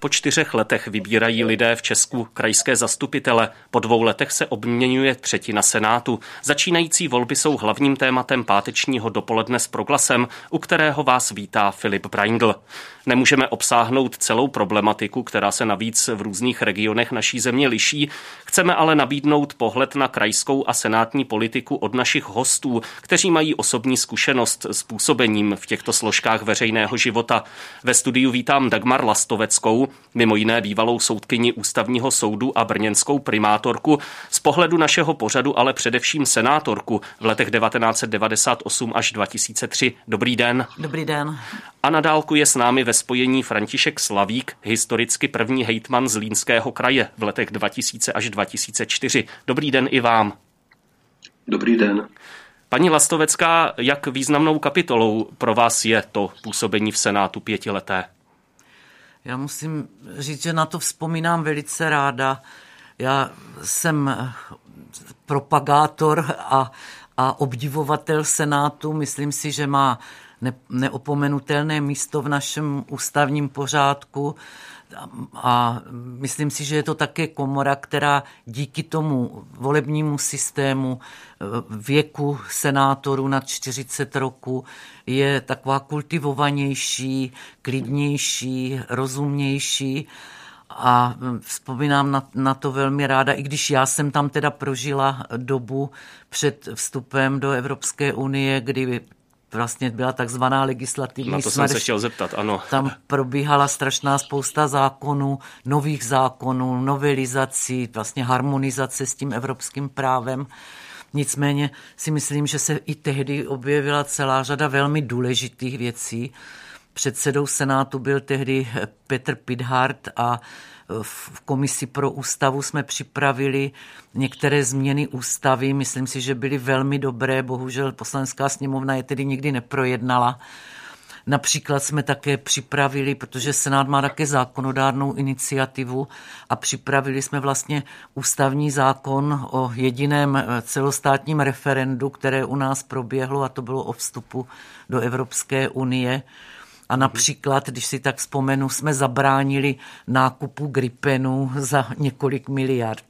Po čtyřech letech vybírají lidé v Česku krajské zastupitele. Po dvou letech se obměňuje třetina Senátu. Začínající volby jsou hlavním tématem pátečního dopoledne s proglasem, u kterého vás vítá Filip Braindl. Nemůžeme obsáhnout celou problematiku, která se navíc v různých regionech naší země liší. Chceme ale nabídnout pohled na krajskou a senátní politiku od našich hostů, kteří mají osobní zkušenost s působením v těchto složkách veřejného života. Ve studiu vítám Dagmar Lastoveckou, mimo jiné bývalou soudkyni ústavního soudu a brněnskou primátorku, z pohledu našeho pořadu ale především senátorku v letech 1998 až 2003. Dobrý den. Dobrý den. A na dálku je s námi ve spojení František Slavík, historicky první hejtman z Línského kraje v letech 2000 až 2004. Dobrý den i vám. Dobrý den. Paní Lastovecká, jak významnou kapitolou pro vás je to působení v Senátu pětileté? Já musím říct, že na to vzpomínám velice ráda. Já jsem propagátor a, a obdivovatel Senátu. Myslím si, že má ne, neopomenutelné místo v našem ústavním pořádku a myslím si, že je to také komora, která díky tomu volebnímu systému eh, věku senátorů nad 40 roku je taková kultivovanější, klidnější, rozumnější. A vzpomínám na, na to velmi ráda, i když já jsem tam teda prožila dobu před vstupem do Evropské unie, kdy vlastně byla takzvaná legislativní Na to jsem se chtěl zeptat, ano. Tam probíhala strašná spousta zákonů, nových zákonů, novelizací, vlastně harmonizace s tím evropským právem. Nicméně si myslím, že se i tehdy objevila celá řada velmi důležitých věcí. Předsedou Senátu byl tehdy Petr Pidhart a v komisi pro ústavu jsme připravili některé změny ústavy. Myslím si, že byly velmi dobré. Bohužel poslanecká sněmovna je tedy nikdy neprojednala. Například jsme také připravili, protože Senát má také zákonodárnou iniciativu a připravili jsme vlastně ústavní zákon o jediném celostátním referendu, které u nás proběhlo a to bylo o vstupu do Evropské unie. A například, když si tak vzpomenu, jsme zabránili nákupu Gripenu za několik miliard.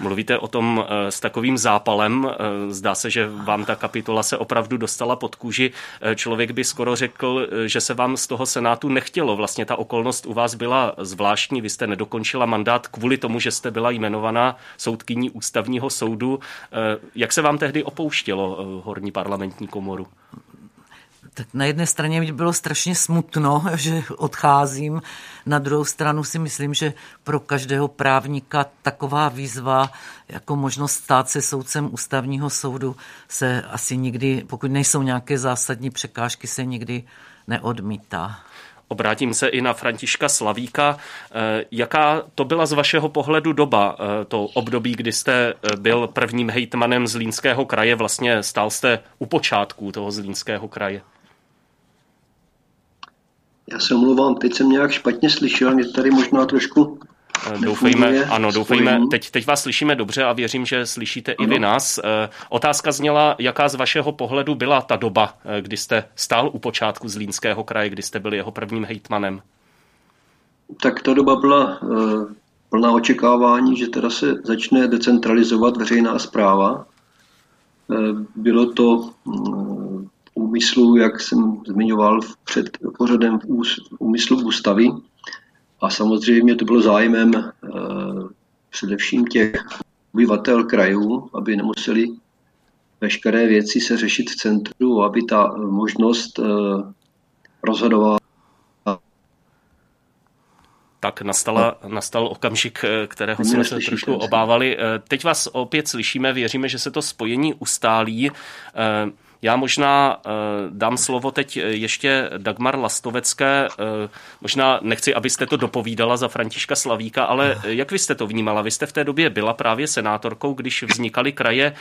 Mluvíte o tom eh, s takovým zápalem. Eh, zdá se, že vám ta kapitola se opravdu dostala pod kůži. Eh, člověk by skoro řekl, že se vám z toho senátu nechtělo. Vlastně ta okolnost u vás byla zvláštní. Vy jste nedokončila mandát kvůli tomu, že jste byla jmenovaná soudkyní ústavního soudu. Jak se vám tehdy opouštělo horní parlamentní komoru? Tak na jedné straně mi bylo strašně smutno, že odcházím, na druhou stranu si myslím, že pro každého právníka taková výzva jako možnost stát se soudcem ústavního soudu se asi nikdy, pokud nejsou nějaké zásadní překážky, se nikdy neodmítá. Obrátím se i na Františka Slavíka. Eh, jaká to byla z vašeho pohledu doba, eh, to období, kdy jste eh, byl prvním hejtmanem z Línského kraje, vlastně stál jste u počátku toho Zlínského kraje? Já se omlouvám, teď jsem nějak špatně slyšel, mě tady možná trošku eh, Doufejme, ano, doufejme. Teď, teď vás slyšíme dobře a věřím, že slyšíte ano. i vy nás. Eh, otázka zněla, jaká z vašeho pohledu byla ta doba, eh, kdy jste stál u počátku z Línského kraje, kdy jste byli jeho prvním hejtmanem? Tak ta doba byla plná očekávání, že teda se začne decentralizovat veřejná zpráva. Bylo to mm, úmyslu, jak jsem zmiňoval před pořadem v úmyslu ústavy. A samozřejmě to bylo zájmem e, především těch obyvatel krajů, aby nemuseli veškeré věci se řešit v centru, aby ta možnost e, rozhodovat tak nastala, nastal okamžik, eh, kterého jsme se trošku obávali. Teď vás opět slyšíme, věříme, že se to spojení ustálí. Já možná uh, dám slovo teď eh, ještě Dagmar Lastovecké. Uh, možná nechci, abyste to dopovídala za Františka Slavíka, ale jak vy jste to vnímala? Vy jste v té době byla právě senátorkou, když vznikaly kraje.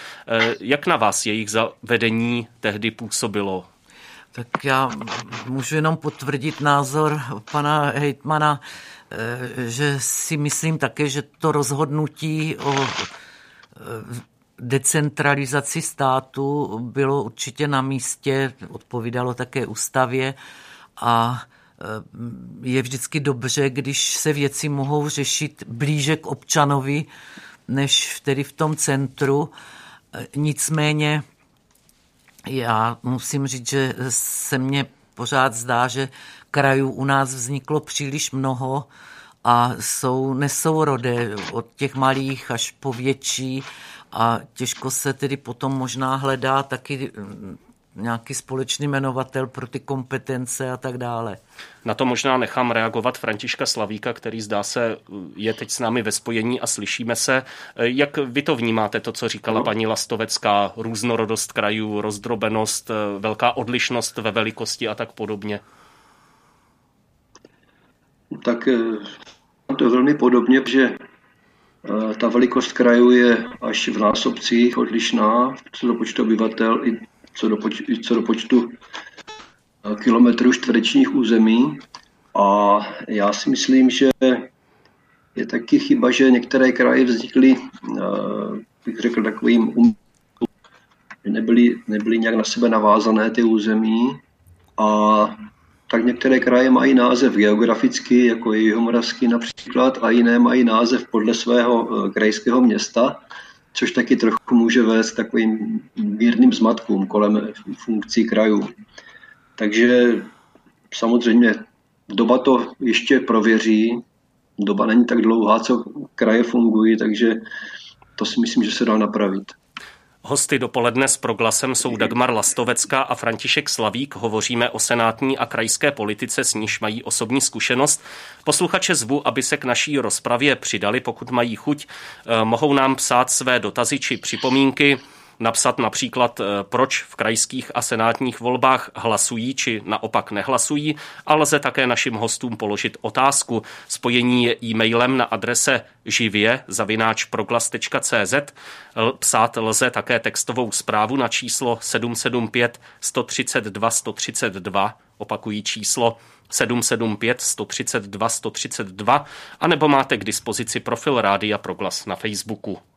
Jak na vás jejich zavedení tehdy působilo? Tak já můžu jenom potvrdit názor pana hejtmana, eh, že si myslím také, že to rozhodnutí o eh, decentralizaci státu bylo určitě na místě, odpovídalo také ústavě a eh, je vždycky dobře, když se věci mohou řešit blíže k občanovi, než tedy v tom centru. Nicméně já musím říct, že se mně pořád zdá, že krajů u nás vzniklo příliš mnoho a jsou nesourodé od těch malých až po větší a těžko se tedy potom možná hledá taky nějaký společný jmenovatel pro ty kompetence a tak dále. Na to možná nechám reagovat Františka Slavíka, který zdá se je teď s námi ve spojení a slyšíme se. Jak vy to vnímáte, to, co říkala no. paní Lastovecká, různorodost krajů, rozdrobenost, velká odlišnost ve velikosti a tak podobně? Tak eh, to je velmi podobně, že eh, ta velikost krajů je až v násobcích odlišná, co do počtu obyvatel i co do, poč- co do počtu eh, kilometrů čtverečních území. A já si myslím, že je taky chyba, že některé kraje vznikly, eh, bych řekl, takovým um, nebyly, nebyly nějak na sebe navázané ty území a tak některé kraje mají název geograficky, jako je Jihomoravský například, a jiné mají název podle svého eh, krajského města což taky trochu může vést takovým mírným zmatkům kolem funkcí krajů. Takže samozřejmě doba to ještě prověří, doba není tak dlouhá, co kraje fungují, takže to si myslím, že se dá napravit. Hosty dopoledne s proglasem jsou Dagmar Lastovecká a František Slavík. Hovoříme o senátní a krajské politice, s níž mají osobní zkušenost. Posluchače zvu, aby se k naší rozpravě přidali, pokud mají chuť. Eh, mohou nám psát své dotazy či připomínky napsat například, eh, proč v krajských a senátních volbách hlasují či naopak nehlasují a lze také našim hostům položit otázku. Spojení je e-mailem na adrese živě. Psát lze také textovou zprávu na číslo 775 132 132, opakují číslo 775 132 132, anebo máte k dispozici profil Rádia Proglas na Facebooku.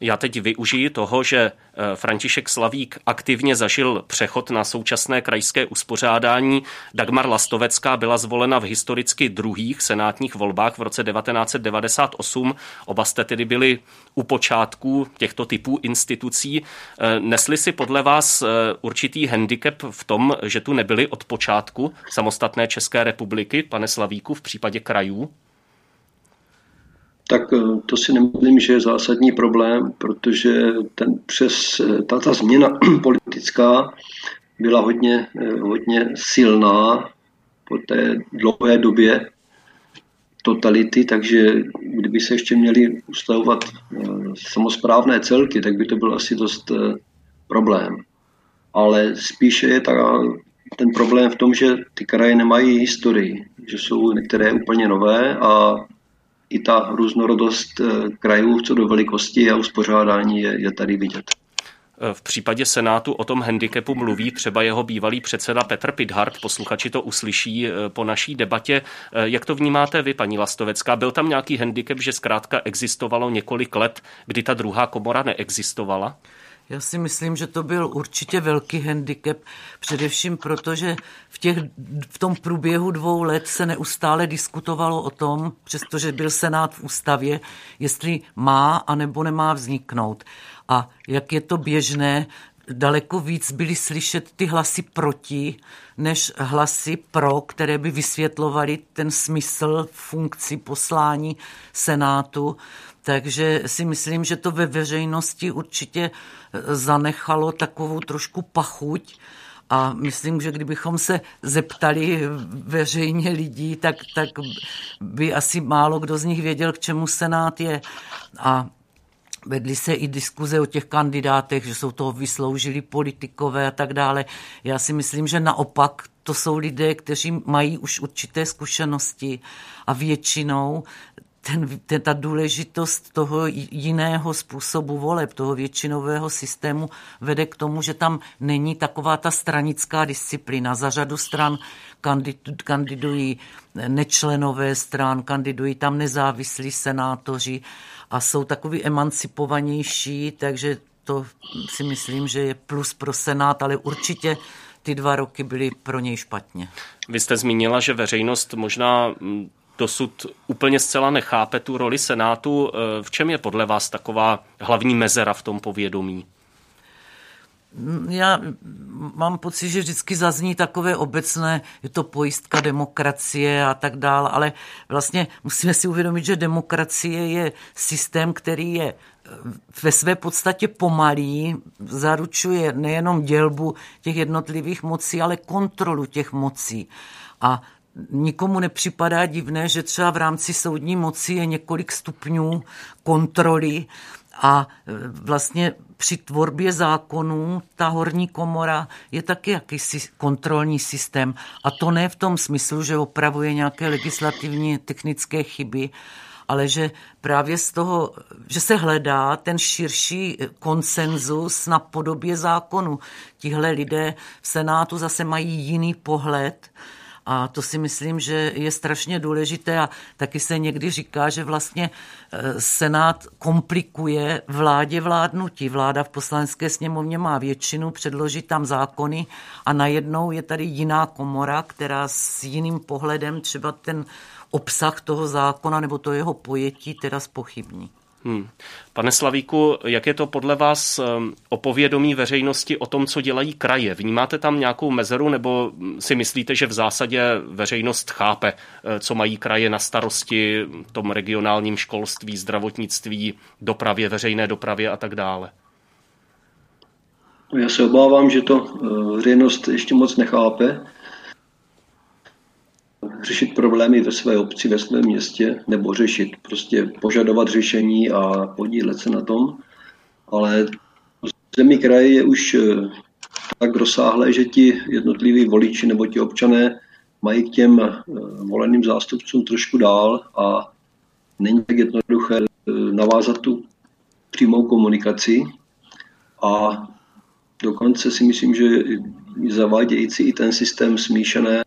Já teď využiji toho, že eh, František Slavík aktivně zažil přechod na současné krajské uspořádání. Dagmar Lastovecká byla zvolena v historicky druhých senátních volbách v roce 1998. Oba jste tedy byli u počátku těchto typů institucí. Eh, nesli si podle vás eh, určitý handicap v tom, že tu nebyli od počátku samostatné České republiky, pane Slavíku, v případě krajů? Tak eh, to si nemyslím, že je zásadní problém, protože ten přes eh, ta, ta změna politická byla hodně, eh, hodně silná po té dlouhé době totality, takže kdyby se ještě měli ustavovat samozprávné celky, tak by to byl asi dost problém. Ale spíše je ta, ten problém v tom, že ty kraje nemají historii, že jsou některé úplně nové a i ta různorodost eh, krajů co do velikosti a uspořádání je, je tady vidět. Eh, v případě Senátu o tom handicapu mluví třeba jeho bývalý předseda Petr Pidhart. Posluchači to uslyší eh, po naší debatě. Jak to vnímáte vy, paní Lastovecká? Byl tam nějaký handicap, že zkrátka existovalo několik let, kdy ta druhá komora neexistovala? Já si myslím, že to byl určitě velký handicap, především protože v, těch, v tom průběhu dvou let se neustále diskutovalo o tom, přestože byl Senát v ústavě, jestli má a nebo nemá vzniknout. A jak je to běžné, daleko víc byly slyšet ty hlasy proti, než hlasy pro, které by vysvětlovaly ten smysl funkci poslání Senátu. Takže si myslím, že to ve veřejnosti určitě zanechalo takovou trošku pachuť. A myslím, že kdybychom se zeptali veřejně lidí, tak, tak by asi málo kdo z nich věděl, k čemu Senát je. A vedly se i diskuze o těch kandidátech, že jsou toho vysloužili politikové a tak dále. Já si myslím, že naopak to jsou lidé, kteří mají už určité zkušenosti a většinou ten, ten, ta důležitost toho jiného způsobu voleb, toho většinového systému vede k tomu, že tam není taková ta stranická disciplína. Za řadu stran kandidují nečlenové stran, kandidují tam nezávislí senátoři a jsou takový emancipovanější, takže to si myslím, že je plus pro Senát, ale určitě ty dva roky byly pro něj špatně. Vy jste zmínila, že veřejnost možná dosud úplně zcela nechápe tu roli Senátu. E, v čem je podle vás taková hlavní mezera v tom povědomí? Já mám pocit, že vždycky zazní takové obecné, je to pojistka demokracie a tak dále, ale vlastně musíme si uvědomit, že demokracie je systém, který je eh, ve své podstatě pomalý, zaručuje nejenom dělbu těch jednotlivých mocí, ale kontrolu těch mocí. A nikomu nepřipadá divné, že třeba v rámci soudní moci je několik stupňů kontroly a e, vlastně při tvorbě zákonů ta horní komora je taky jakýsi kontrolní systém. A to ne v tom smyslu, že opravuje nějaké legislativní technické chyby, ale že právě z toho, že se hledá ten širší konsenzus na podobě zákonu. Tihle lidé v Senátu zase mají jiný pohled a to si myslím, že je strašně důležité a taky se někdy říká, že vlastně e, Senát komplikuje vládě vládnutí. Vláda v poslanecké sněmovně má většinu, předloží tam zákony a najednou je tady jiná komora, která s jiným pohledem třeba ten obsah toho zákona nebo to jeho pojetí teda spochybní. Hmm. Pane Slavíku, jak je to podle vás ehm, o povědomí veřejnosti o tom, co dělají kraje? Vnímáte tam nějakou mezeru nebo si myslíte, že v zásadě veřejnost chápe, eh, co mají kraje na starosti tom regionálním školství, zdravotnictví, dopravě, veřejné dopravě a tak dále? Já se obávám, že to eh, veřejnost ještě moc nechápe řešit problémy ve své obci, ve svém městě, nebo řešit, prostě požadovat řešení a podílet se na tom. Ale zemi kraje je už eh, tak rozsáhlé, že ti jednotliví voliči nebo ti občané mají k těm eh, voleným zástupcům trošku dál a není tak jednoduché eh, navázat tu přímou komunikaci a dokonce si myslím, že zavádějící i ten systém smíšené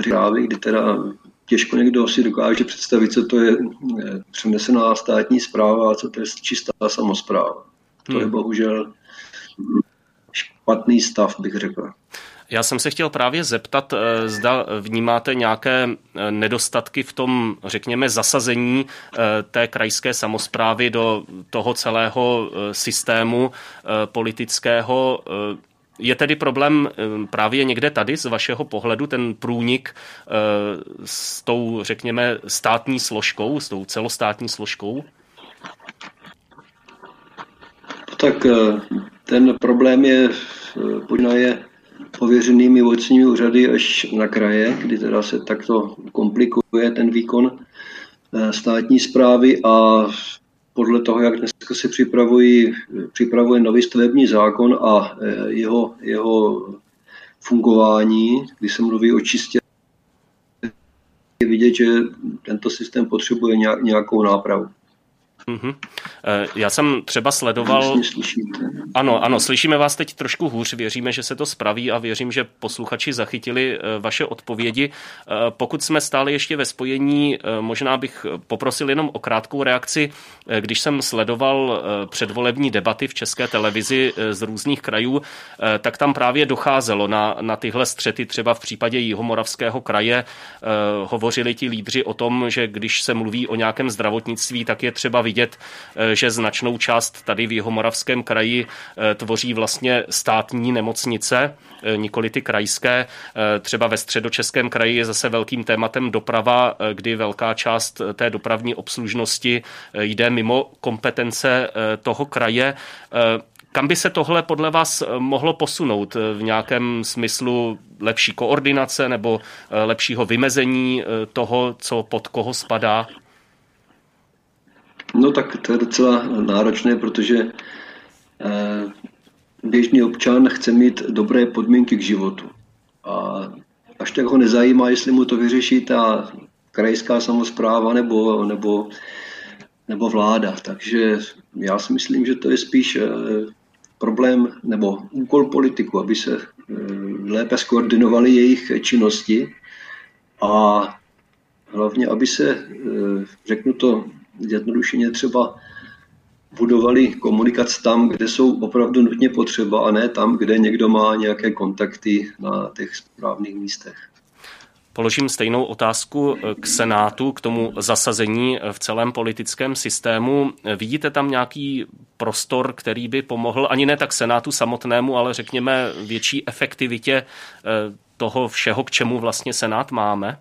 zprávy, kdy teda těžko někdo si dokáže představit, co to je eh, přenesená státní zpráva a co to je čistá samozpráva. To je hmm. bohužel špatný stav, bych řekl. Já jsem se chtěl právě zeptat, eh, zda vnímáte nějaké eh, nedostatky v tom, řekněme, zasazení té krajské samozprávy do toho celého systému politického. Je tedy problém eh, právě někde tady z vašeho pohledu ten průnik eh, s tou, řekněme, státní složkou, s tou celostátní složkou? Tak eh, ten problém je, je pověřenými vocními úřady až na kraje, kdy teda se takto komplikuje ten výkon státní zprávy a podle toho, jak dneska se připravují, připravuje nový stavební zákon a e, jeho, jeho fungování, kdy se mluví o čistě je vidět, že tento systém potřebuje nějakou nápravu. Mm-hmm. Já jsem třeba sledoval... Ano, ano, slyšíme vás teď trošku hůř, věříme, že se to spraví a věřím, že posluchači zachytili eh, vaše odpovědi. Eh, pokud jsme stále ještě ve spojení, možná bych poprosil jenom o krátkou reakci. Když jsem sledoval předvolební debaty v české televizi z různých krajů, tak tam právě docházelo na, na tyhle střety, třeba v případě Jihomoravského kraje hovořili ti lídři o tom, že když se mluví o nějakém zdravotnictví, tak je třeba vidět, eh, že značnou část tady v Jihomoravském kraji eh, tvoří vlastně státní nemocnice, eh, nikoli ty krajské. Třeba ve středočeském kraji je zase velkým tématem doprava, kdy velká část té dopravní obslužnosti jde mimo kompetence toho kraje. Kam by se tohle podle vás mohlo posunout v nějakém smyslu lepší koordinace nebo lepšího vymezení toho, co pod koho spadá? No tak to je docela náročné, protože eh, běžný občan chce mít dobré podmínky k životu. A až tak ho nezajímá, jestli mu to vyřeší ta krajská samozpráva nebo, nebo, nebo vláda. Takže já si myslím, že to je spíš eh, problém nebo úkol politiku, aby se lépe skoordinovali jejich činnosti a hlavně, aby se, řeknu to jednodušeně, třeba budovali komunikace tam, kde jsou opravdu nutně potřeba a ne tam, kde někdo má nějaké kontakty na těch správných místech. Položím stejnou otázku k Senátu, k tomu zasazení v celém politickém systému. Vidíte tam nějaký prostor, který by pomohl ani ne tak Senátu samotnému, ale řekněme větší efektivitě eh, toho všeho, k čemu vlastně Senát máme?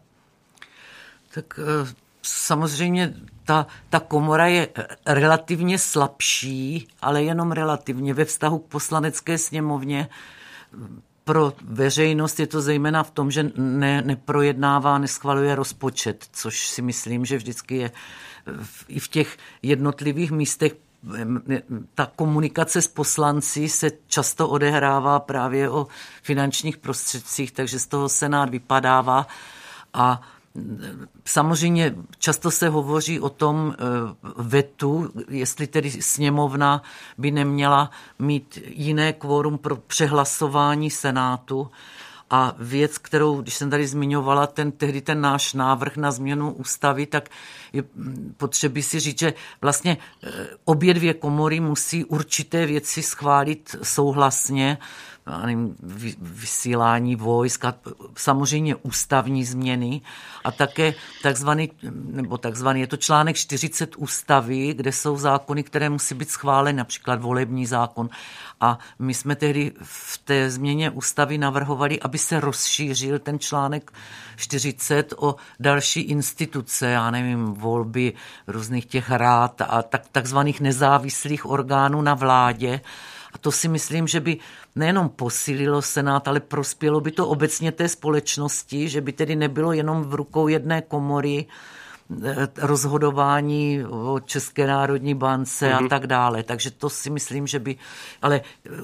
Tak eh, samozřejmě ta, ta komora je relativně slabší, ale jenom relativně ve vztahu k poslanecké sněmovně. Pro veřejnost je to zejména v tom, že ne, neprojednává, neschvaluje rozpočet, což si myslím, že vždycky je i v těch jednotlivých místech ta komunikace s poslanci se často odehrává právě o finančních prostředcích, takže z toho Senát vypadává a Samozřejmě často se hovoří o tom eh, vetu, jestli tedy sněmovna by neměla mít jiné kvórum pro přehlasování Senátu. A věc, kterou, když jsem tady zmiňovala, ten, tehdy ten náš návrh na změnu ústavy, tak je potřeba si říct, že vlastně eh, obě dvě komory musí určité věci schválit souhlasně vysílání vojsk a samozřejmě ústavní změny a také takzvaný, nebo takzvaný, je to článek 40 ústavy, kde jsou zákony, které musí být schváleny, například volební zákon. A my jsme tehdy v té změně ústavy navrhovali, aby se rozšířil ten článek 40 o další instituce, já nevím, volby různých těch rád a tak, takzvaných nezávislých orgánů na vládě, a to si myslím, že by nejenom posílilo Senát, ale prospělo by to obecně té společnosti, že by tedy nebylo jenom v rukou jedné komory, rozhodování o České národní bance mm-hmm. a mhm. tak dále. Takže to si myslím, že by, ale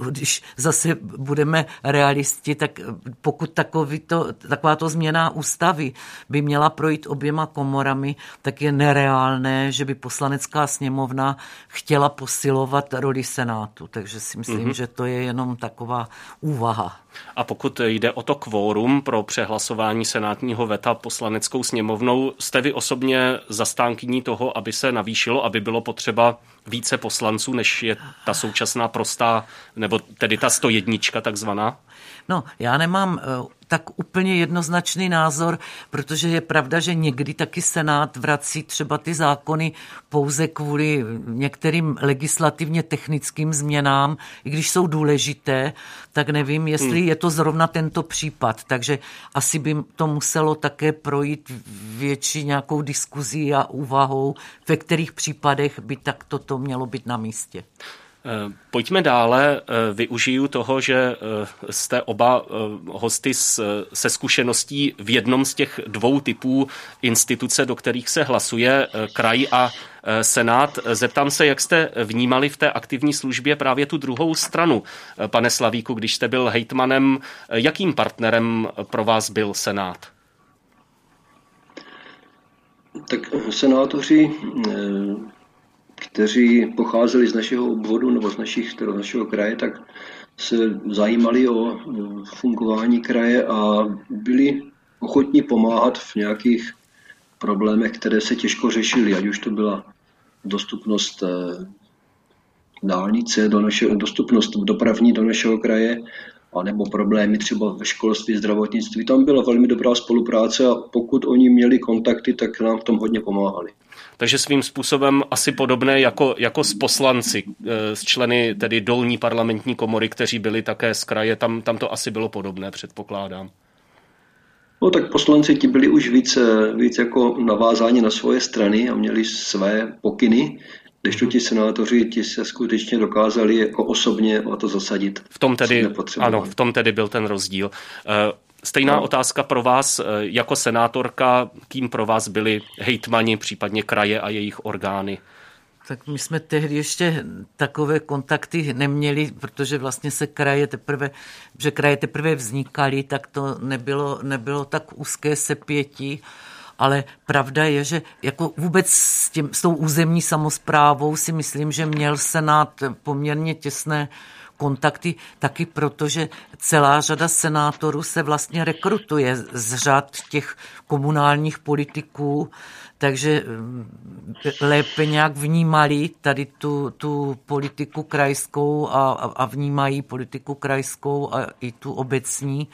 když zase budeme realisti, tak pokud takový to, taková to změna ústavy by měla projít oběma komorami, tak je nereálné, že by poslanecká sněmovna chtěla posilovat roli Senátu. Takže si myslím, mm-hmm. že to je jenom taková úvaha. A pokud jde o to kvórum pro přehlasování senátního veta poslaneckou sněmovnou, jste vy osobně zastánkyní toho, aby se navýšilo, aby bylo potřeba více poslanců, než je ta současná prostá, nebo tedy ta 101 takzvaná? No, já nemám eh, tak úplně jednoznačný názor, protože je pravda, že někdy taky Senát vrací třeba ty zákony pouze kvůli některým legislativně technickým změnám, i když jsou důležité, tak nevím, jestli hmm. je to zrovna tento případ. Takže asi by to muselo také projít větší nějakou diskuzí a úvahou, ve kterých případech by tak toto mělo být na místě. Eh, pojďme dále. Eh, využiju toho, že eh, jste oba hosty se zkušeností v jednom z těch dvou typů instituce, do kterých se hlasuje, kraj a Senát. Zeptám se, jak jste vnímali v té aktivní službě právě tu druhou stranu, pane Slavíku, když jste byl hejtmanem, jakým partnerem pro vás byl Senát? Tak senátoři kteří pocházeli z našeho obvodu nebo z, našich, z našeho kraje, tak se zajímali o fungování kraje a byli ochotní pomáhat v nějakých problémech, které se těžko řešily, ať už to byla dostupnost eh, dálnice do našeho, dostupnost dopravní do našeho kraje, anebo problémy třeba ve školství, zdravotnictví. Tam byla velmi dobrá spolupráce a pokud oni měli kontakty, tak nám v tom hodně pomáhali. Takže svým způsobem asi podobné jako, jako s poslanci, eh, s členy tedy dolní parlamentní komory, kteří byli také z kraje, tam, tam to asi bylo podobné, předpokládám. No tak poslanci ti byli už víc, víc jako navázáni na svoje strany a měli své pokyny, to ti senátoři ti se skutečně dokázali jako osobně o to zasadit. V tom tedy, ano, v tom tedy byl ten rozdíl. Stejná no. otázka pro vás eh, jako senátorka, kým pro vás byli hejtmani, případně kraje a jejich orgány? Tak my jsme tehdy ještě takové kontakty neměli, protože vlastně se kraje teprve, že kraje teprve vznikaly, tak to nebylo, nebylo tak úzké sepětí ale pravda je, že jako vůbec s, tím, s tou územní samozprávou si myslím, že měl Senát poměrně těsné kontakty taky proto, že celá řada senátorů se vlastně rekrutuje z řad těch komunálních politiků, takže mm, lépe nějak vnímali tady tu, tu politiku krajskou a, a vnímají politiku krajskou a i tu obecní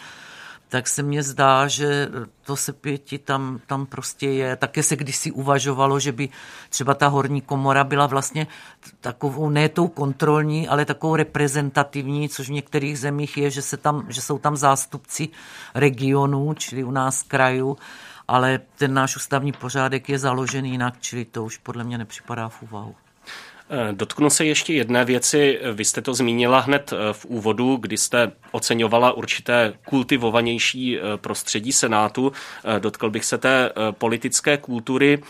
tak se mně zdá, že to se pěti tam, tam prostě je. Také se kdysi uvažovalo, že by třeba ta horní komora byla vlastně takovou, ne tou kontrolní, ale takovou reprezentativní, což v některých zemích je, že, se tam, že jsou tam zástupci regionů, čili u nás krajů, ale ten náš ústavní pořádek je založený jinak, čili to už podle mě nepřipadá v úvahu. Eh, dotknu se ještě jedné věci. Vy jste to zmínila hned eh, v úvodu, kdy jste oceňovala určité kultivovanější eh, prostředí Senátu. Dotkl bych se té politické kultury.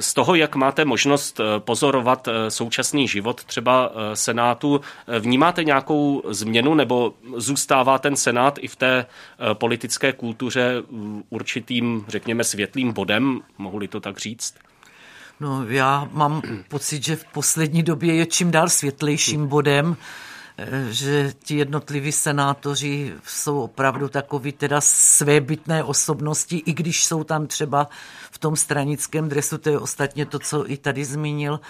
Z toho, jak máte možnost pozorovat současný život třeba Senátu, vnímáte nějakou změnu nebo zůstává ten Senát i v té politické kultuře určitým, řekněme, světlým bodem, mohu-li to tak říct? No, já mám pocit, že v poslední době je čím dál světlejším bodem, eh, že ti jednotliví senátoři jsou opravdu takový teda svébytné osobnosti, i když jsou tam třeba v tom stranickém dresu, to je ostatně to, co i tady zmínil,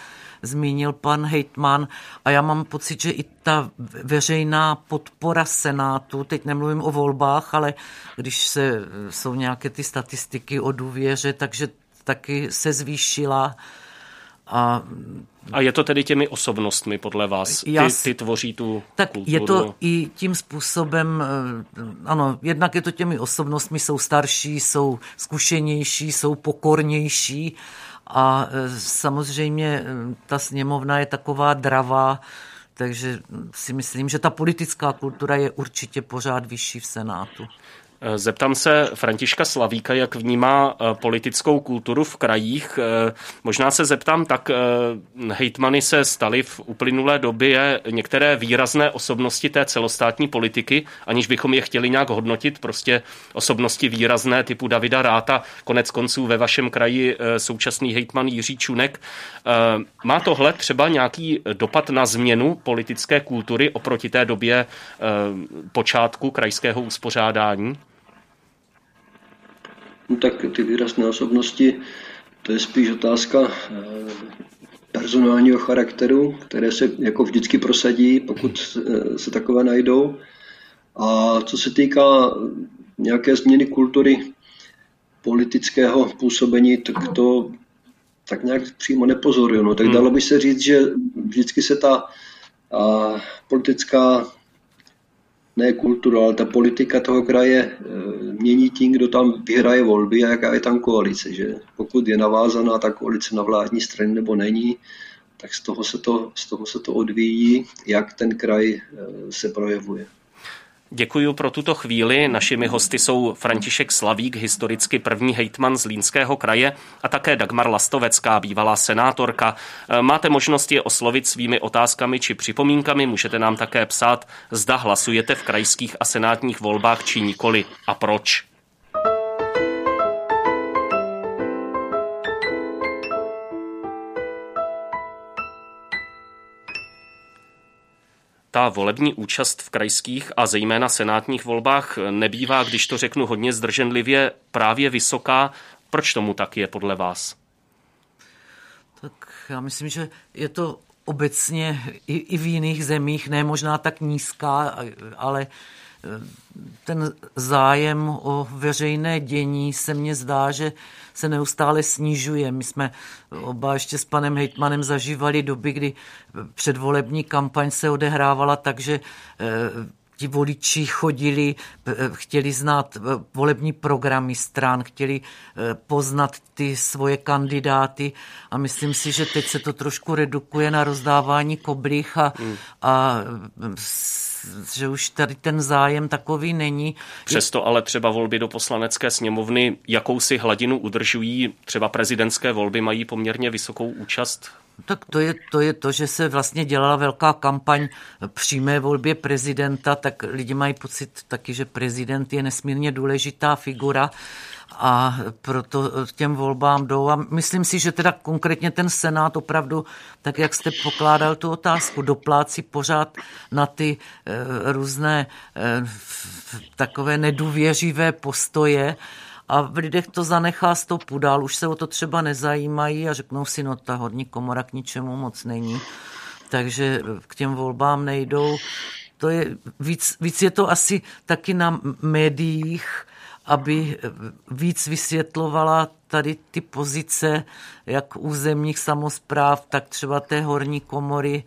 zmínil pan Hejtman. A já mám pocit, že i ta veřejná podpora Senátu, teď nemluvím o volbách, ale když se, jsou nějaké ty statistiky o důvěře, takže taky se zvýšila. A, a je to tedy těmi osobnostmi podle vás? Ty, ty tvoří tu Tak kulturu? je to i tím způsobem, eh, ano, jednak je to těmi osobnostmi, jsou starší, jsou zkušenější, jsou pokornější a eh, samozřejmě eh, ta sněmovna je taková dravá, takže si myslím, že ta politická kultura je určitě pořád vyšší v Senátu. Zeptám se Františka Slavíka, jak vnímá eh, politickou kulturu v krajích. Eh, možná se zeptám tak, eh, hejtmany se staly v uplynulé době některé výrazné osobnosti té celostátní politiky, aniž bychom je chtěli nějak hodnotit, prostě osobnosti výrazné typu Davida Ráta, konec konců ve vašem kraji současný hejtman Jiří Čunek. Má tohle třeba nějaký dopad na změnu politické kultury oproti té době počátku krajského uspořádání? No tak ty výrazné osobnosti, to je spíš otázka eh, personálního charakteru, které se jako vždycky prosadí, pokud eh, se takové najdou. A co se týká nějaké změny kultury politického působení, tak to tak nějak přímo nepozoruju. No, tak hmm. dalo by se říct, že vždycky se ta a, politická ne kultura, ale ta politika toho kraje e, mění tím, kdo tam vyhraje volby a jaká je tam koalice. Že? Pokud je navázaná ta koalice na vládní straně nebo není, tak z toho se to, z toho se to odvíjí, jak ten kraj e, se projevuje. Děkuji pro tuto chvíli. Našimi hosty jsou František Slavík, historicky první hejtman z Línského kraje a také Dagmar Lastovecká, bývalá senátorka. Máte možnost je oslovit svými otázkami či připomínkami. Můžete nám také psát, zda hlasujete v krajských a senátních volbách či nikoli a proč. Ta volební účast v krajských a zejména senátních volbách nebývá, když to řeknu hodně zdrženlivě, právě vysoká. Proč tomu tak je podle vás? Tak já myslím, že je to obecně i, i v jiných zemích, ne možná tak nízká, ale ten zájem o veřejné dění se mně zdá, že se neustále snižuje. My jsme oba ještě s panem Hejtmanem zažívali doby, kdy předvolební kampaň se odehrávala tak, že eh, ti voliči chodili, eh, chtěli znát eh, volební programy stran, chtěli poznat ty svoje kandidáty a myslím si, že teď se to trošku redukuje na rozdávání koblih a, a že už tady ten zájem takový není. Přesto ale třeba volby do poslanecké sněmovny jakousi hladinu udržují, třeba prezidentské volby mají poměrně vysokou účast. Tak to je, to je to, že se vlastně dělala velká kampaň přímé volbě prezidenta, tak lidi mají pocit taky, že prezident je nesmírně důležitá figura a proto těm volbám jdou. A myslím si, že teda konkrétně ten Senát opravdu, tak jak jste pokládal tu otázku, doplácí pořád na ty e, různé e, takové nedůvěřivé postoje, a v lidech to zanechá stopu dál, už se o to třeba nezajímají a řeknou si, no ta horní komora k ničemu moc není, takže k těm volbám nejdou. To je, víc, víc je to asi taky na médiích, aby víc vysvětlovala tady ty pozice, jak územních samozpráv, tak třeba té horní komory,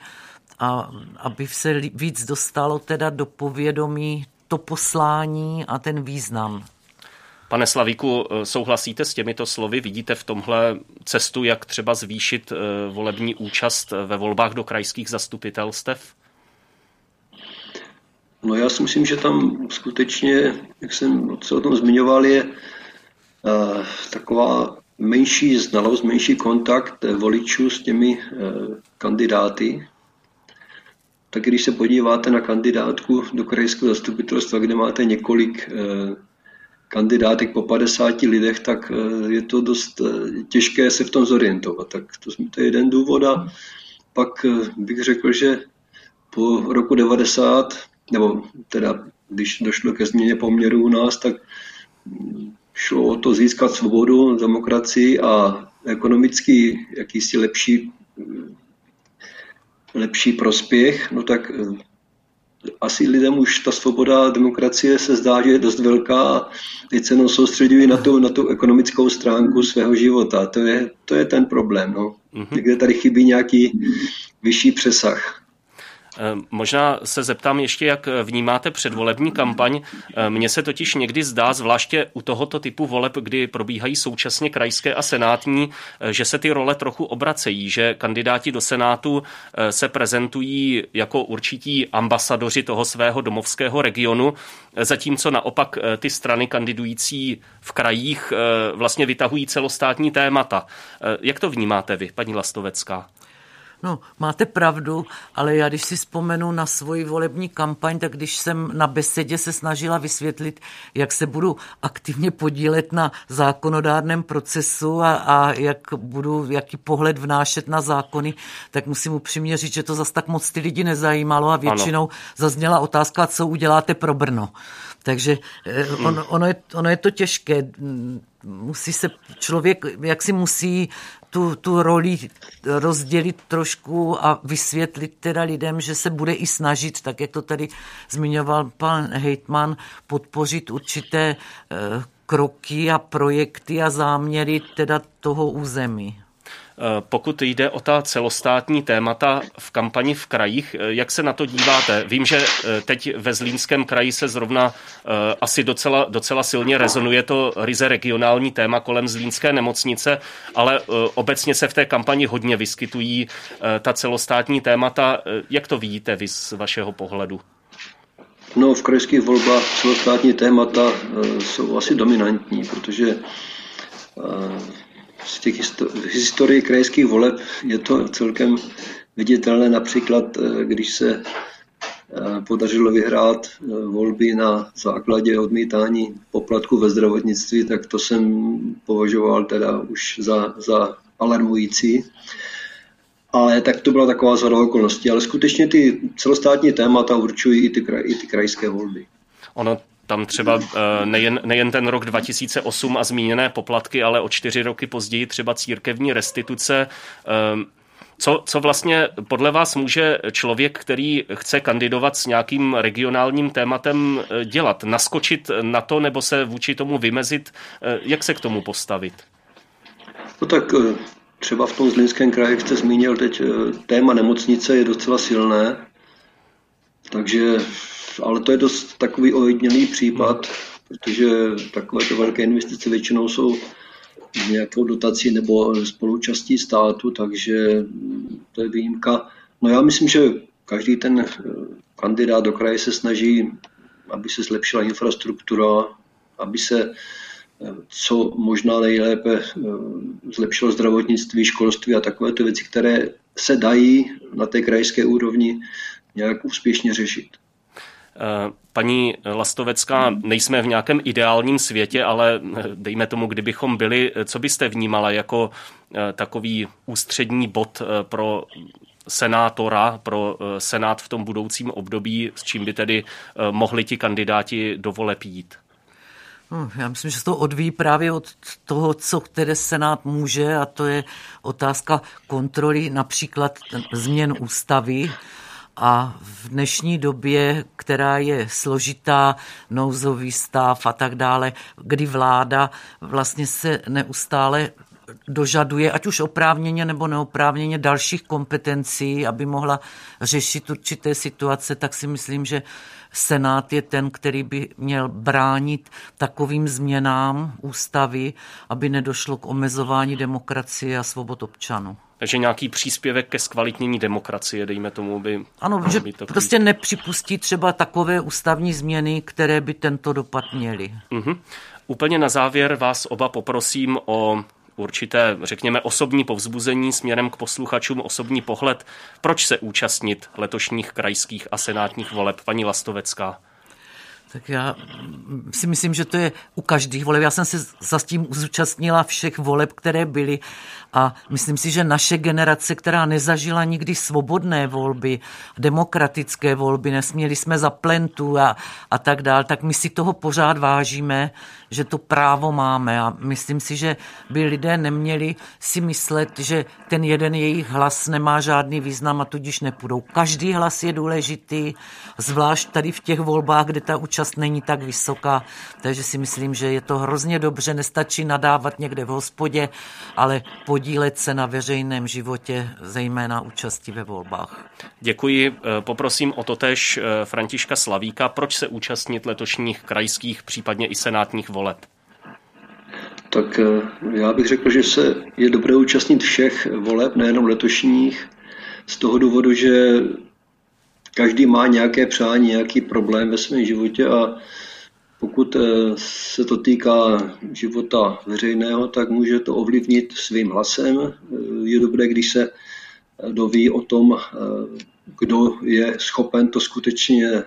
a aby se víc dostalo teda do povědomí to poslání a ten význam. Pane Slavíku, souhlasíte s těmito slovy? Vidíte v tomhle cestu, jak třeba zvýšit eh, volební účast ve volbách do krajských zastupitelstev? No já si myslím, že tam skutečně, jak jsem se o tom zmiňoval, je uh, taková menší znalost, menší kontakt voličů s těmi uh, kandidáty. Tak když se podíváte na kandidátku do krajského zastupitelstva, kde máte několik uh, kandidátek po 50 lidech, tak je to dost těžké se v tom zorientovat. Tak to, to je jeden důvod a pak bych řekl, že po roku 90 nebo teda když došlo ke změně poměrů u nás, tak šlo o to získat svobodu, demokracii a ekonomický jakýsi lepší, lepší prospěch, no tak asi lidem už ta svoboda a demokracie se zdá, že je dost velká a teď se soustředují na tu, na tu ekonomickou stránku svého života. To je, to je ten problém. No. Mm-hmm. Někde tady chybí nějaký vyšší přesah. Eh, možná se zeptám ještě, jak vnímáte předvolební kampaň. Eh, mně se totiž někdy zdá, zvláště u tohoto typu voleb, kdy probíhají současně krajské a senátní, eh, že se ty role trochu obracejí, že kandidáti do senátu se prezentují jako určití ambasadoři toho svého domovského regionu, zatímco naopak ty strany kandidující v krajích vlastně vytahují celostátní témata. Jak to vnímáte vy, paní Lastovecká? No, máte pravdu, ale já když si vzpomenu na svoji volební kampaň, tak když jsem na besedě se snažila vysvětlit, jak se budu aktivně podílet na zákonodárném procesu a, a jak budu, jaký pohled vnášet na zákony, tak musím upřímně říct, že to zas tak moc ty lidi nezajímalo a většinou ano. zazněla otázka, co uděláte pro Brno. Takže eh, on, ono, je, ono je to těžké. Musí se člověk, jak si musí tu, tu roli rozdělit trošku a vysvětlit teda lidem, že se bude i snažit, tak jak to tady zmiňoval pan Hejtman, podpořit určité eh, kroky a projekty a záměry teda toho území. Eh, pokud jde o ta celostátní témata v kampani v krajích, eh, jak se na to díváte? Vím, že eh, teď ve Zlínském kraji se zrovna asi docela, docela silně rezonuje to ryze regionální téma kolem Zlínské nemocnice, ale obecně se v té kampani hodně vyskytují ta celostátní témata. Jak to vidíte vy z vašeho pohledu? No, v krajských volbách celostátní témata jsou asi dominantní, protože z těch historii krajských voleb je to celkem viditelné například, eh, když se eh, podařilo vyhrát eh, volby na základě odmítání poplatku ve zdravotnictví, tak to jsem považoval teda už za, za alarmující. Ale tak to byla taková zhoda okolností. Ale skutečně ty celostátní témata určují i ty, kraj, i ty krajské volby. Ono tam třeba eh, nejen, nejen ten rok 2008 a zmíněné poplatky, ale o čtyři roky později třeba církevní restituce. Ehm, co, co vlastně podle vás může člověk, který chce kandidovat s nějakým regionálním tématem eh, dělat? Naskočit na to nebo se vůči tomu vymezit? Eh, jak se k tomu postavit? No tak třeba v tom Zlínském kraji, jak jste zmínil teď, téma nemocnice je docela silné, takže ale to je dost takový ojedinělý případ, protože takovéto velké investice většinou jsou nějakou dotací nebo spolučastí státu, takže to je výjimka. No já myslím, že každý ten eh, kandidát do kraje se snaží, aby se zlepšila infrastruktura, aby se co možná nejlépe zlepšilo zdravotnictví, školství a takové ty věci, které se dají na té krajské úrovni nějak úspěšně řešit. Paní Lastovecká, nejsme v nějakém ideálním světě, ale dejme tomu, kdybychom byli, co byste vnímala jako takový ústřední bod pro senátora pro eh, senát v tom budoucím období, s čím by tedy eh, mohli ti kandidáti do voleb jít? Hmm, já myslím, že se to odvíjí právě od toho, co který senát může a to je otázka kontroly například změn ústavy, a v dnešní době, která je složitá, nouzový stav a tak dále, kdy vláda vlastně se neustále dožaduje, ať už oprávněně nebo neoprávněně, dalších kompetencí, aby mohla řešit určité situace, tak si myslím, že Senát je ten, který by měl bránit takovým změnám ústavy, aby nedošlo k omezování demokracie a svobod občanů. Takže nějaký příspěvek ke zkvalitnění demokracie, dejme tomu, by... Ano, že to prostě nepřipustí třeba takové ústavní změny, které by tento dopad měly. Uh-huh. Úplně na závěr vás oba poprosím o určité, řekněme, osobní povzbuzení směrem k posluchačům, osobní pohled, proč se účastnit letošních krajských a senátních voleb, paní Lastovecká. Tak já si myslím, že to je u každých voleb. Já jsem se za tím zúčastnila všech voleb, které byly a myslím si, že naše generace, která nezažila nikdy svobodné volby, demokratické volby, nesměli jsme za plentu a, a tak dál, tak my si toho pořád vážíme, že to právo máme a myslím si, že by lidé neměli si myslet, že ten jeden jejich hlas nemá žádný význam a tudíž nepůjdou. Každý hlas je důležitý, zvlášť tady v těch volbách, kde ta účast není tak vysoká, takže si myslím, že je to hrozně dobře, nestačí nadávat někde v hospodě, ale podílet se na veřejném životě, zejména účasti ve volbách. Děkuji. Poprosím o totež eh, Františka Slavíka. Proč se účastnit letošních krajských, případně i senátních voleb? voleb? Tak eh, já bych řekl, že se je dobré účastnit všech voleb, nejenom letošních, z toho důvodu, že každý má nějaké přání, nějaký problém ve svém životě a pokud eh, se to týká života veřejného, tak může to ovlivnit svým hlasem. Eh, je dobré, když se doví o tom, kdo je schopen to skutečně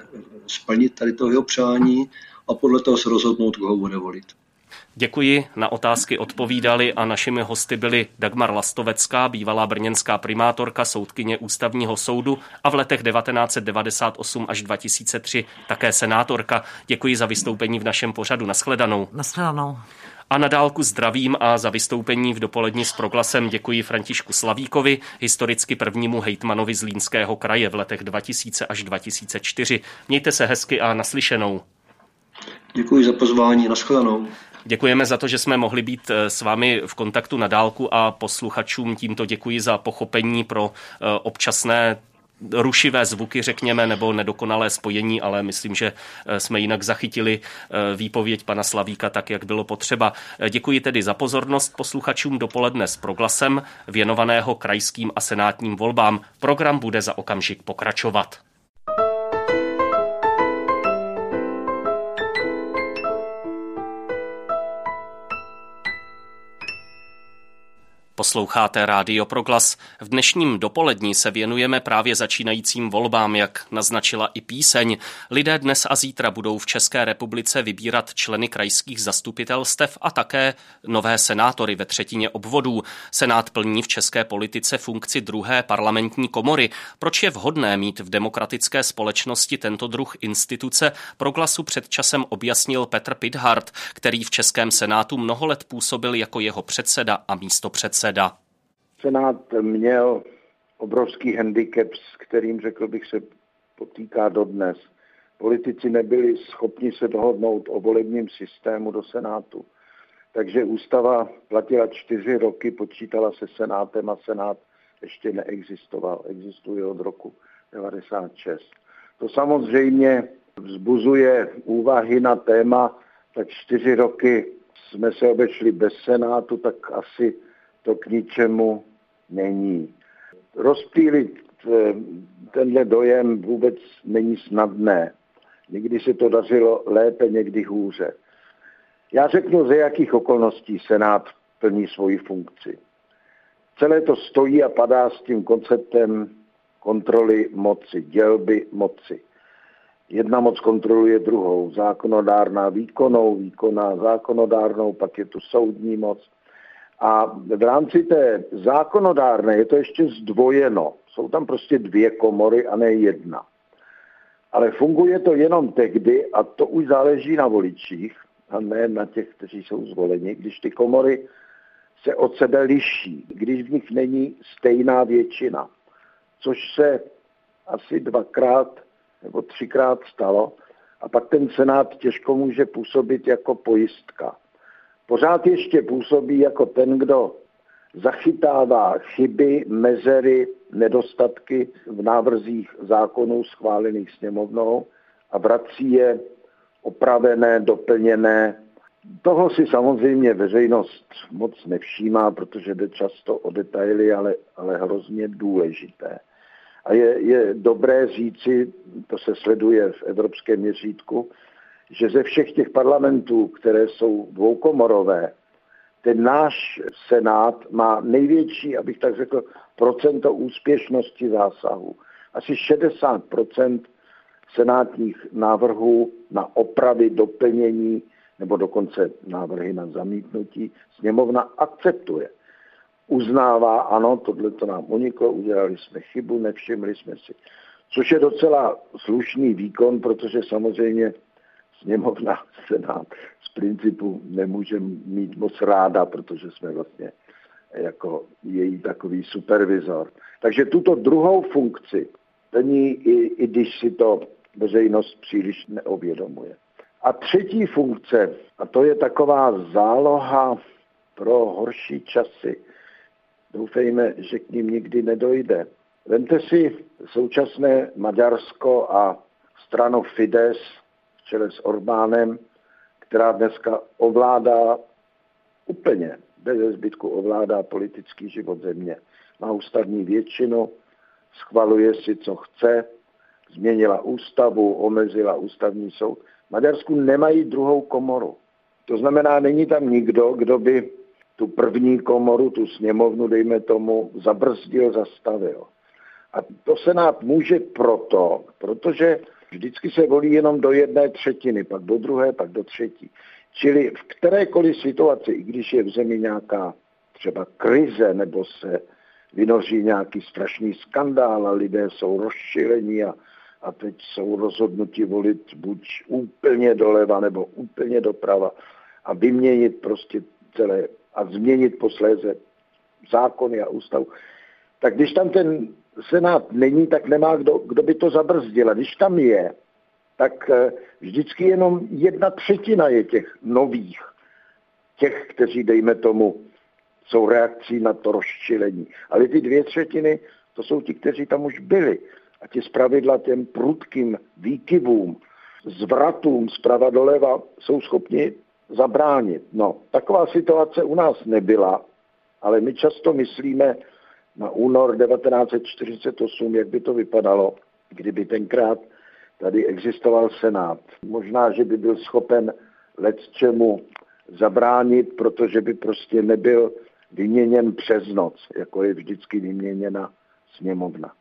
splnit, tady toho jeho přání a podle toho se rozhodnout, koho bude volit. Děkuji. Na otázky odpovídali a našimi hosty byly Dagmar Lastovecká, bývalá brněnská primátorka, soudkyně ústavního soudu a v letech 1998 až 2003 také senátorka. Děkuji za vystoupení v našem pořadu. Naschledanou. Naschledanou. A na dálku zdravím a za vystoupení v dopoledni s proglasem děkuji Františku Slavíkovi, historicky prvnímu hejtmanovi z Línského kraje v letech 2000 až 2004. Mějte se hezky a naslyšenou. Děkuji za pozvání, nashledanou. Děkujeme za to, že jsme mohli být eh, s vámi v kontaktu na dálku a posluchačům tímto děkuji za pochopení pro eh, občasné rušivé zvuky, řekněme, nebo nedokonalé spojení, ale myslím, že eh, jsme jinak zachytili výpověď pana Slavíka tak, jak bylo potřeba. Děkuji tedy za pozornost posluchačům dopoledne s proglasem věnovaného krajským a senátním volbám. Program bude za okamžik pokračovat. Posloucháte Rádio Proglas. V dnešním dopolední se věnujeme právě začínajícím volbám, jak naznačila i píseň. Lidé dnes a zítra budou v České republice vybírat členy krajských zastupitelstev a také nové senátory ve třetině obvodů. Senát plní v české politice funkci druhé parlamentní komory. Proč je vhodné mít v demokratické společnosti tento druh instituce? Proglasu před časem objasnil Petr Pithart, který v Českém senátu mnoho let působil jako jeho předseda a místo předseda předseda. Senát měl obrovský handicap, s kterým, řekl bych, se potýká dodnes. Politici nebyli schopni se dohodnout o volebním systému do Senátu. Takže ústava platila čtyři roky, počítala se Senátem a Senát ještě neexistoval. Existuje od roku 96. To samozřejmě vzbuzuje úvahy na téma, tak čtyři roky jsme se obešli bez Senátu, tak asi to k ničemu není. Rozptýlit eh, tenhle dojem vůbec není snadné. Někdy se to dařilo lépe, někdy hůře. Já řeknu, ze jakých okolností Senát plní svoji funkci. Celé to stojí a padá s tím konceptem kontroly moci, dělby moci. Jedna moc kontroluje druhou, zákonodárná výkonou, výkonná zákonodárnou, pak je tu soudní moc. A v rámci té zákonodárné je to ještě zdvojeno. Jsou tam prostě dvě komory a ne jedna. Ale funguje to jenom tehdy, a to už záleží na voličích, a ne na těch, kteří jsou zvoleni, když ty komory se od sebe liší, když v nich není stejná většina, což se asi dvakrát nebo třikrát stalo, a pak ten senát těžko může působit jako pojistka. Pořád ještě působí jako ten, kdo zachytává chyby, mezery, nedostatky v návrzích zákonů schválených sněmovnou a vrací je opravené, doplněné. Toho si samozřejmě veřejnost moc nevšímá, protože jde často o detaily, ale, ale hrozně důležité. A je, je dobré říci, to se sleduje v evropském měřítku, že ze všech těch parlamentů, které jsou dvoukomorové, ten náš senát má největší, abych tak řekl, procento úspěšnosti zásahu. Asi 60% senátních návrhů na opravy, doplnění nebo dokonce návrhy na zamítnutí sněmovna akceptuje. Uznává, ano, tohle to nám uniklo, udělali jsme chybu, nevšimli jsme si. Což je docela slušný výkon, protože samozřejmě sněmovna, senát z principu nemůže mít moc ráda, protože jsme vlastně jako její takový supervizor. Takže tuto druhou funkci plní i, i když si to veřejnost příliš neovědomuje. A třetí funkce, a to je taková záloha pro horší časy, doufejme, že k ním nikdy nedojde. Vemte si současné Maďarsko a stranu Fides čele s Orbánem, která dneska ovládá úplně, bez zbytku ovládá politický život země. Má ústavní většinu, schvaluje si, co chce, změnila ústavu, omezila ústavní soud. V Maďarsku nemají druhou komoru. To znamená, není tam nikdo, kdo by tu první komoru, tu sněmovnu, dejme tomu, zabrzdil, zastavil. A to Senát může proto, protože vždycky se volí jenom do jedné třetiny, pak do druhé, pak do třetí. Čili v kterékoliv situaci, i když je v zemi nějaká třeba krize nebo se vynoří nějaký strašný skandál a lidé jsou rozšílení a a teď jsou rozhodnuti volit buď úplně doleva nebo úplně doprava a vyměnit prostě celé a změnit posléze zákony a ústavu. Tak když tam ten senát není, tak nemá kdo, kdo by to zabrzdil. A když tam je, tak eh, vždycky jenom jedna třetina je těch nových, těch, kteří, dejme tomu, jsou reakcí na to rozčilení. Ale ty dvě třetiny, to jsou ti, kteří tam už byli a ti zpravidla těm prudkým výkyvům, zvratům zprava doleva jsou schopni zabránit. No, taková situace u nás nebyla, ale my často myslíme na únor 1948, jak by to vypadalo, kdyby tenkrát tady existoval Senát. Možná, že by byl schopen let čemu zabránit, protože by prostě nebyl vyměněn přes noc, jako je vždycky vyměněna sněmovna.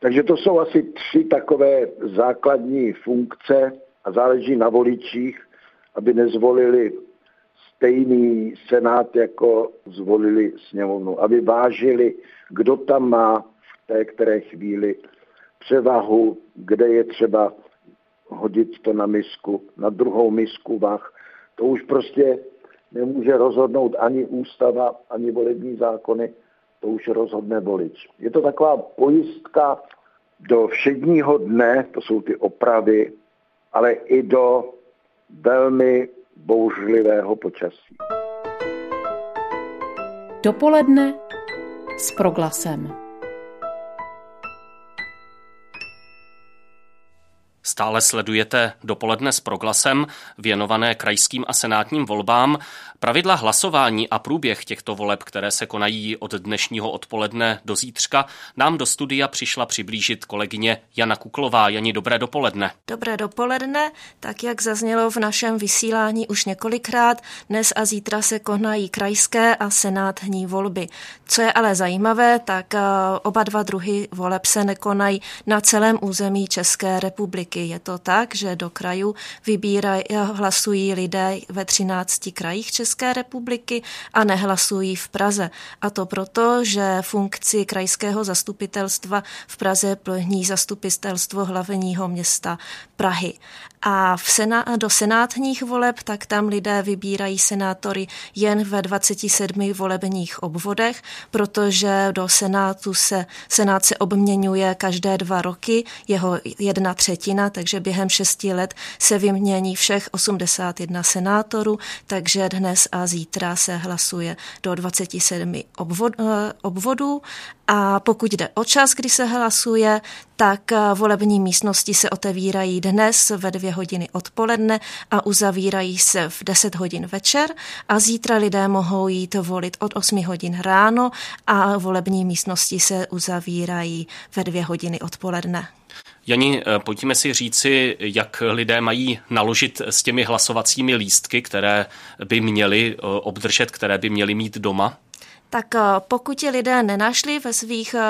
Takže to jsou asi tři takové základní funkce a záleží na voličích, aby nezvolili stejný senát, jako zvolili sněmovnu, aby vážili, kdo tam má v té které chvíli převahu, kde je třeba hodit to na misku, na druhou misku vach. To už prostě nemůže rozhodnout ani ústava, ani volební zákony, to už rozhodne volič. Je to taková pojistka do všedního dne, to jsou ty opravy, ale i do velmi bouřlivého počasí. Dopoledne s proglasem. Stále sledujete dopoledne s proglasem věnované krajským a senátním volbám. Pravidla hlasování a průběh těchto voleb, které se konají od dnešního odpoledne do zítřka, nám do studia přišla přiblížit kolegyně Jana Kuklová. Jani, dobré dopoledne. Dobré dopoledne. Tak jak zaznělo v našem vysílání už několikrát, dnes a zítra se konají krajské a senátní volby. Co je ale zajímavé, tak eh, oba dva druhy voleb se nekonají na celém území České republiky. Je to tak, že do krajů vybírají, hlasují lidé ve 13 krajích České republiky a nehlasují v Praze. A to proto, že funkci krajského zastupitelstva v Praze plní zastupitelstvo hlavního města Prahy. A v sena, do senátních voleb, tak tam lidé vybírají senátory jen ve 27 volebních obvodech, protože do senátu se, senát se obměňuje každé dva roky, jeho jedna třetina, takže během šesti let se vymění všech 81 senátorů, takže dnes a zítra se hlasuje do 27 obvod, eh, obvodů a pokud jde o čas, kdy se hlasuje, tak eh, volební místnosti se otevírají dnes ve dvě hodiny odpoledne a uzavírají se v 10 hodin večer a zítra lidé mohou jít volit od 8 hodin ráno a volební místnosti se uzavírají ve dvě hodiny odpoledne. Jani, eh, pojďme si říci, jak lidé mají naložit s těmi hlasovacími lístky, které by měli eh, obdržet, které by měli mít doma tak eh, pokud ti lidé nenašli ve svých eh,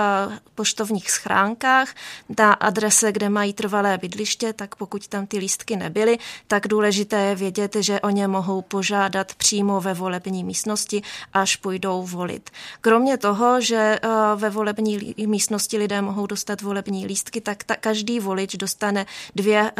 poštovních schránkách na adrese, kde mají trvalé bydliště, tak pokud tam ty lístky nebyly, tak důležité je vědět, že o ně mohou požádat přímo ve volební místnosti, až půjdou volit. Kromě toho, že eh, ve volební místnosti lidé mohou dostat volební lístky, tak ta, každý volič dostane dvě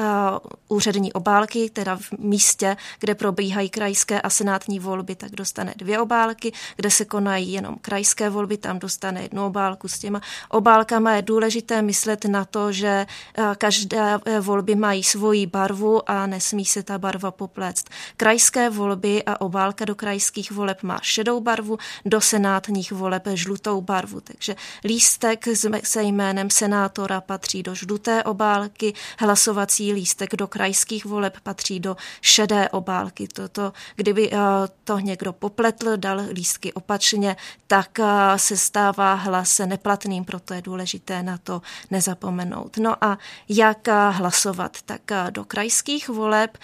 úřední obálky, teda v místě, kde probíhají krajské a senátní volby, tak dostane dvě obálky, kde se konají jenom krajské volby, tam dostane jednu obálku s těma obálkama. Je důležité myslet na to, že eh, každé eh, volby mají svoji barvu a nesmí se ta barva popléct. Krajské volby a obálka do krajských voleb má šedou barvu, do senátních voleb žlutou barvu. Takže lístek se jménem senátora patří do žluté obálky, hlasovací lístek do krajských voleb patří do šedé obálky. Toto, kdyby eh, to někdo popletl, dal lístky opačně, tak eh, se stává hlas neplatným, proto je důležité na to nezapomenout. No a jak eh, hlasovat? Tak eh, do krajských voleb,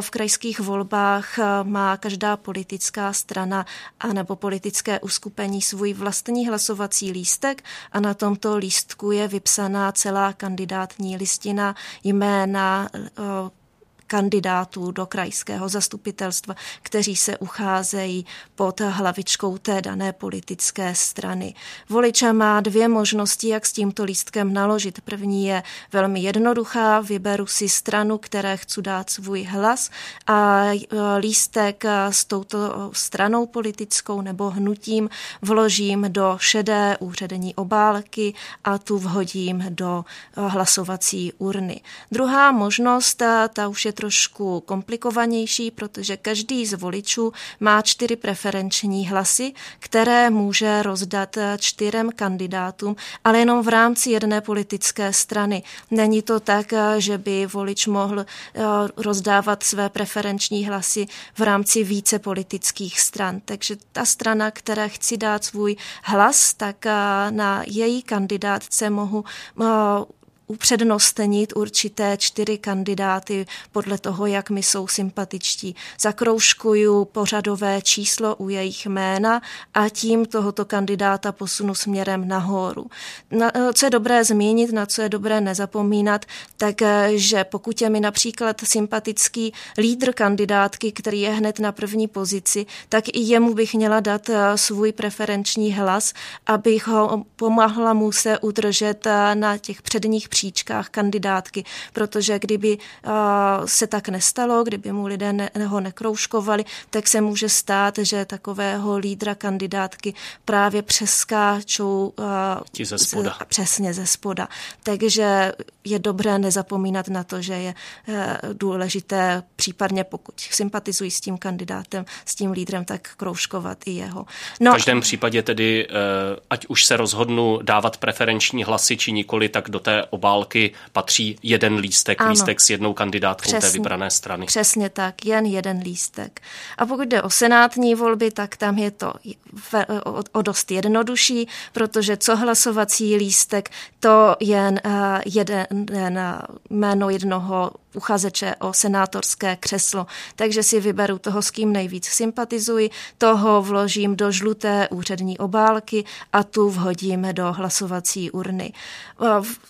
v krajských volbách má každá politická strana anebo politické uskupení svůj vlastní hlasovací lístek a na tomto lístku je vypsaná celá kandidátní listina, jména, kandidátů do krajského zastupitelstva, kteří se ucházejí pod hlavičkou té dané politické strany. Voliče má dvě možnosti, jak s tímto lístkem naložit. První je velmi jednoduchá, vyberu si stranu, které chci dát svůj hlas a e, lístek s touto stranou politickou nebo hnutím vložím do šedé úřední obálky a tu vhodím do e, hlasovací urny. Druhá možnost, ta už je trošku komplikovanější, protože každý z voličů má čtyři preferenční hlasy, které může rozdat čtyřem kandidátům, ale jenom v rámci jedné politické strany. Není to tak, že by volič mohl eh, rozdávat své preferenční hlasy v rámci více politických stran. Takže ta strana, které chci dát svůj hlas, tak eh, na její kandidátce mohu eh, upřednostnit určité čtyři kandidáty podle toho, jak mi jsou sympatičtí. Zakroužkuju pořadové číslo u jejich jména a tím tohoto kandidáta posunu směrem nahoru. Na, co je dobré zmínit, na co je dobré nezapomínat, tak že pokud je mi například sympatický lídr kandidátky, který je hned na první pozici, tak i jemu bych měla dát eh, svůj preferenční hlas, abych ho pomohla mu se udržet eh, na těch předních příčkách kandidátky, protože kdyby se tak nestalo, kdyby mu lidé ne, ho nekroužkovali, tak se může stát, že takového lídra kandidátky právě přeskáčou Ti ze spoda. Přesně ze spoda. Takže je dobré nezapomínat na to, že je e, důležité případně pokud sympatizují s tím kandidátem, s tím lídrem, tak kroužkovat i jeho. No, v každém případě tedy, e, ať už se rozhodnu dávat preferenční hlasy či nikoli, tak do té obálky patří jeden lístek, ano. lístek s jednou kandidátkou Přesně. té vybrané strany. Přesně tak, jen jeden lístek. A pokud jde o senátní volby, tak tam je to o, o dost jednodušší, protože co hlasovací lístek, to jen jeden, jeden jméno jednoho uchazeče o senátorské křeslo. Takže si vyberu toho, s kým nejvíc sympatizuji, toho vložím do žluté úřední obálky a tu vhodím do hlasovací urny.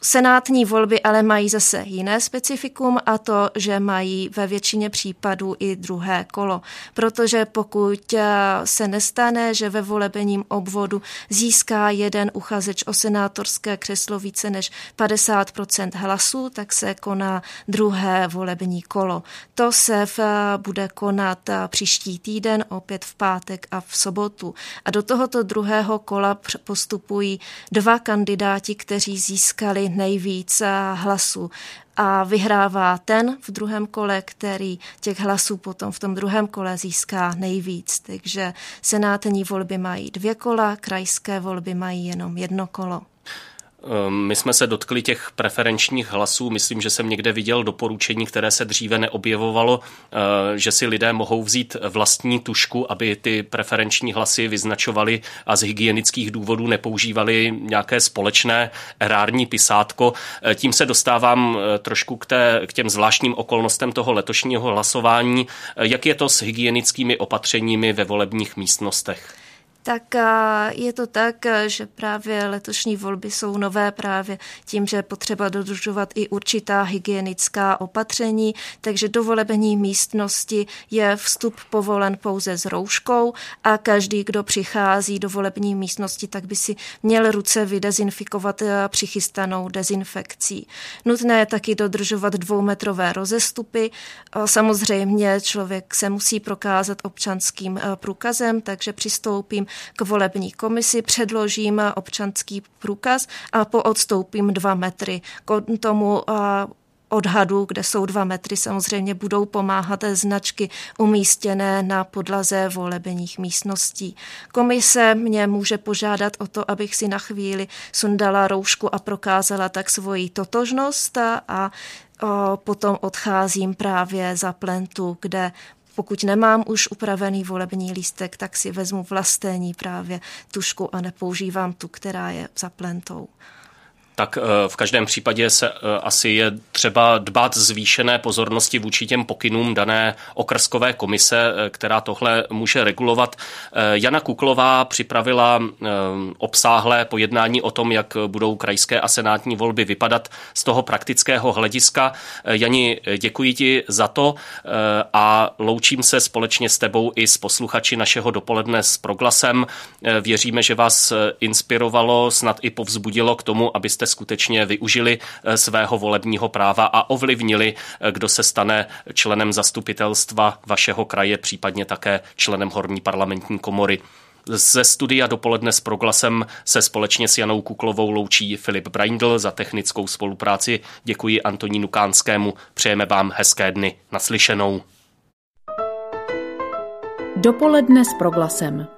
Senátní volby ale mají zase jiné specifikum a to, že mají ve většině případů i druhé kolo. Protože pokud eh, se nestane, že ve volebním obvodu získá jeden uchazeč o senátorské křeslo více než 50 hlasů, tak se koná druhé volební kolo. To se v, bude konat příští týden, opět v pátek a v sobotu. A do tohoto druhého kola postupují dva kandidáti, kteří získali nejvíc hlasů a vyhrává ten v druhém kole, který těch hlasů potom v tom druhém kole získá nejvíc. Takže senátní volby mají dvě kola, krajské volby mají jenom jedno kolo. Ehm, my jsme se dotkli těch preferenčních hlasů. Myslím, že jsem někde viděl doporučení, které se dříve neobjevovalo, eh, že si lidé mohou vzít vlastní tušku, aby ty preferenční hlasy vyznačovali a z hygienických důvodů nepoužívali nějaké společné erární pisátko. Eh, tím se dostávám eh, trošku k, té, k těm zvláštním okolnostem toho letošního hlasování. Jak je to s hygienickými opatřeními ve volebních místnostech? Tak je to tak, že právě letošní volby jsou nové právě tím, že je potřeba dodržovat i určitá hygienická opatření, takže do volební místnosti je vstup povolen pouze s rouškou a každý, kdo přichází do volební místnosti, tak by si měl ruce vydezinfikovat přichystanou dezinfekcí. Nutné je taky dodržovat dvoumetrové rozestupy. Samozřejmě člověk se musí prokázat občanským průkazem, takže přistoupím k volební komisi, předložím občanský průkaz a poodstoupím dva metry. K tomu odhadu, kde jsou dva metry, samozřejmě budou pomáhat značky umístěné na podlaze volebních místností. Komise mě může požádat o to, abych si na chvíli sundala roušku a prokázala tak svoji totožnost a, a potom odcházím právě za plentu, kde pokud nemám už upravený volební lístek, tak si vezmu vlastní právě tušku a nepoužívám tu, která je za plentou tak eh, v každém případě se eh, asi je třeba dbát zvýšené pozornosti vůči těm pokynům dané okrskové komise, eh, která tohle může regulovat. Jana Kuklová připravila obsáhlé pojednání o tom, jak budou krajské a senátní volby vypadat z toho praktického hlediska. Jani, děkuji ti za to a loučím se společně s tebou i s posluchači našeho dopoledne s proglasem. Věříme, že vás inspirovalo, snad i povzbudilo k tomu, abyste skutečně využili eh, svého volebního práva a ovlivnili, eh, kdo se stane členem zastupitelstva vašeho kraje, případně také členem horní parlamentní komory. Ze studia dopoledne s proglasem se společně s Janou Kuklovou loučí Filip Braindl za technickou spolupráci. Děkuji Antonínu Kánskému. Přejeme vám hezké dny. Naslyšenou. Dopoledne s proglasem.